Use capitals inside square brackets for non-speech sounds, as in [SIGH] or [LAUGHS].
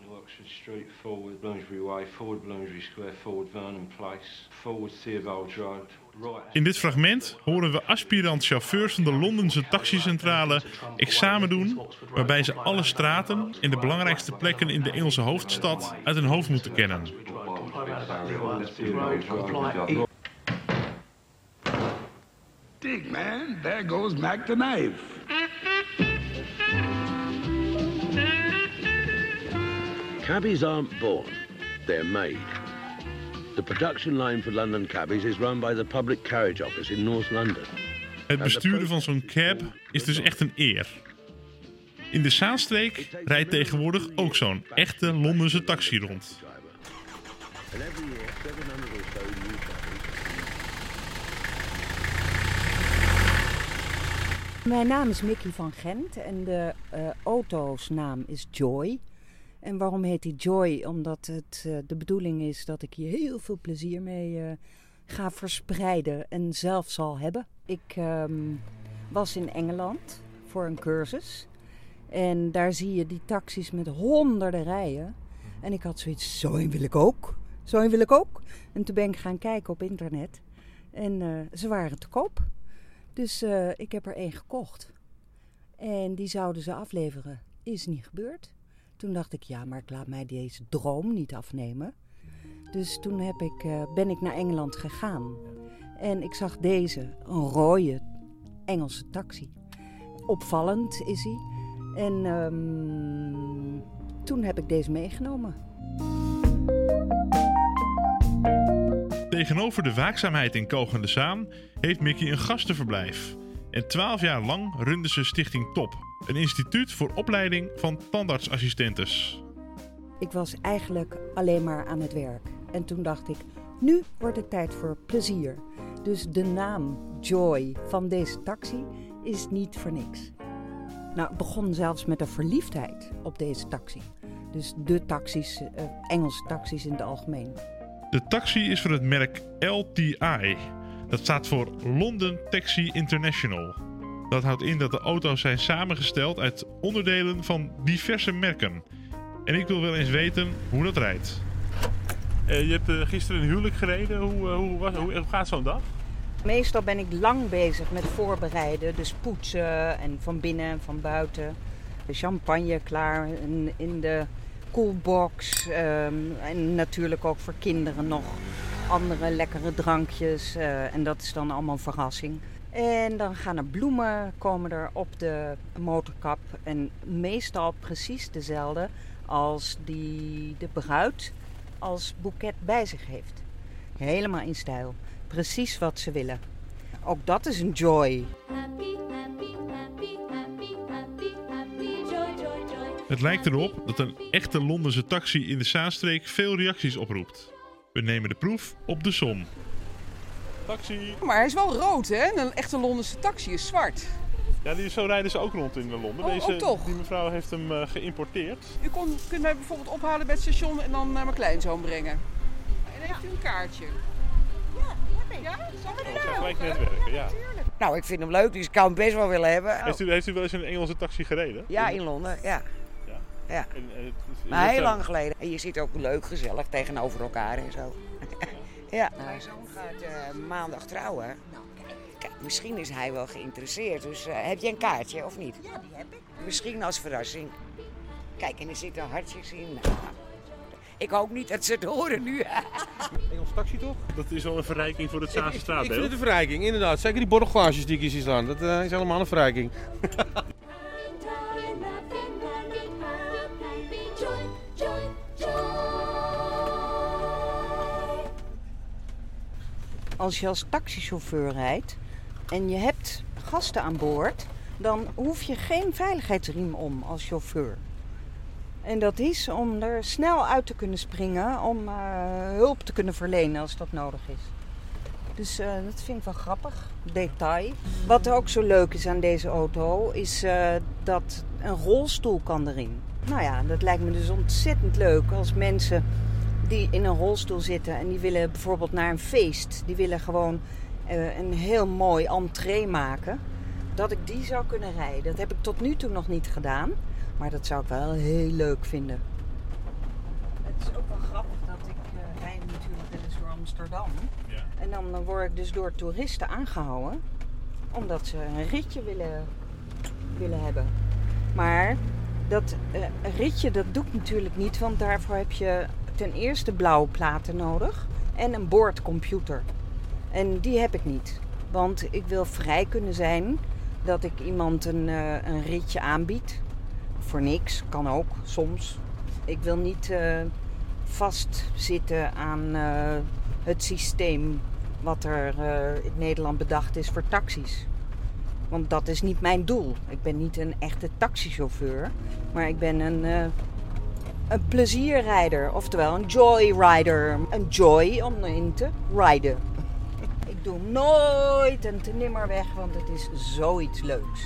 New Oxford Street, forward Bloomsbury Way, forward Bloomsbury Square, forward Vernon Place, forward Theobald Road, right. In dit fragment horen we aspirant-chauffeurs van de Londense taxicentrale examen doen, waarbij ze alle straten en de belangrijkste plekken in de Engelse hoofdstad uit hun hoofd moeten kennen. Dig, man. There goes Mac the knife. Cabbies aren't born, they're made. The production line for London cabbies is run by the Public Carriage Office in North London. Het besturen van zo'n cab is dus echt een eer. In de Zaanstreek rijdt tegenwoordig ook zo'n echte Londense taxi rond. And every year, 700 or so new cabbies Mijn naam is Mickey van Gent en de eh, auto's naam is Joy. En waarom heet die Joy? Omdat het eh, de bedoeling is dat ik hier heel veel plezier mee eh, ga verspreiden en zelf zal hebben. Ik ehm, was in Engeland voor een cursus. En daar zie je die taxis met honderden rijen. En ik had zoiets, zo een wil ik ook. Zo een wil ik ook. En toen ben ik gaan kijken op internet. En eh, ze waren te koop. Dus ik heb er één gekocht. En die zouden ze afleveren. Is niet gebeurd. Toen dacht ik, ja, maar ik laat mij deze droom niet afnemen. Dus toen heb ik, eh, ben ik naar Engeland gegaan. En ik zag deze, een rode Engelse taxi. Opvallend is hij. En ehm, toen heb ik deze meegenomen. Tegenover de waakzaamheid in Kogende Zaan heeft Mickey een gastenverblijf. En twaalf jaar lang runde ze Stichting Top, een instituut voor opleiding van tandartsassistentes. Ik was eigenlijk alleen maar aan het werk. En toen dacht ik, nu wordt het tijd voor plezier. Dus de naam Joy van deze taxi is niet voor niks. Nou, het begon zelfs met een verliefdheid op deze taxi. Dus de taxis, eh, Engelse taxis in het algemeen. De taxi is voor het merk LTI. Dat staat voor London Taxi International. Dat houdt in dat de auto's zijn samengesteld uit onderdelen van diverse merken. En ik wil wel eens weten hoe dat rijdt. je hebt eh, gisteren een huwelijk gereden. Hoe, eh, hoe, was, hoe, hoe gaat zo'n dag? Meestal ben ik lang bezig met voorbereiden, dus poetsen en van binnen en van buiten. De champagne klaar in, in de koelbox. ehm, en natuurlijk ook voor kinderen nog andere lekkere drankjes. eh, en dat is dan allemaal verrassing. En dan gaan er bloemen komen er op de motorkap. En meestal precies dezelfde als die de bruid als boeket bij zich heeft. Helemaal in stijl. Precies wat ze willen. Ook dat is een joy. Happy, happy, happy, happy, happy, happy, joy, joy, joy. Het lijkt erop dat een echte Londense taxi in de Zaanstreek veel reacties oproept. We nemen de proef op de som. Taxi! Maar hij is wel rood, hè? Een echte Londense taxi is zwart. Ja, die, zo rijden ze ook rond in Londen. Oh, oh, toch? Die mevrouw heeft hem eh, geïmporteerd. U kon, kunt mij bijvoorbeeld ophalen bij het station en dan naar mijn kleinzoon brengen. En heeft u een kaartje? Ja, zal ik Dat zou gelijk net werken, ja. Nou, ik vind hem leuk, dus ik kan hem best wel willen hebben. Heeft u, heeft u wel eens in een Engelse taxi gereden? Ja, in Londen, ja. Ja. ja. En, eh, Maar heel lang geleden. En je zit ook leuk, gezellig tegenover elkaar en zo. Ja. Mijn zoon gaat eh, maandag trouwen. Kijk, misschien is hij wel geïnteresseerd. Dus eh, heb je een kaartje of niet? Ja, die heb ik. Misschien als verrassing. Kijk, en er zitten hartjes in. Nou, ik hoop niet dat ze het horen nu. [LAUGHS] Engels taxi toch? Dat is wel een verrijking voor het Zaanse Ik vind straatbeeld. het een verrijking, inderdaad. Zeker die borrelglaasjes die ik hier zie staan. Dat eh, is helemaal een verrijking. [LAUGHS] Als je als taxichauffeur rijdt en je hebt gasten aan boord, dan hoef je geen veiligheidsriem om als chauffeur. En dat is om er snel uit te kunnen springen, om eh, hulp te kunnen verlenen als dat nodig is. Dus eh, dat vind ik wel grappig, detail. Wat ook zo leuk is aan deze auto, is eh, dat een rolstoel kan erin. Nou ja, dat lijkt me dus ontzettend leuk als mensen die in een rolstoel zitten en die willen bijvoorbeeld naar een feest, die willen gewoon eh, een heel mooi entree maken, dat ik die zou kunnen rijden. Dat heb ik tot nu toe nog niet gedaan, maar dat zou ik wel heel leuk vinden. het is ook wel grappig dat ik uh, rijd natuurlijk wel eens door Amsterdam. Ja. En dan eh, word ik dus door toeristen aangehouden. Omdat ze een ritje willen, willen hebben. Maar dat eh, ritje dat doe ik natuurlijk niet. Want daarvoor heb je ten eerste blauwe platen nodig. En een boordcomputer. En die heb ik niet. Want ik wil vrij kunnen zijn dat ik iemand een, eh, een ritje aanbied. Voor niks, kan ook, soms. Ik wil niet eh, vastzitten aan eh, het systeem wat er in Nederland bedacht is voor taxis. Want dat is niet mijn doel. Ik ben niet een echte taxichauffeur, maar ik ben een, een plezierrijder, oftewel een joyrider. Een joy om in te rijden. Ik doe nooit een te nimmer weg, want het is zoiets leuks.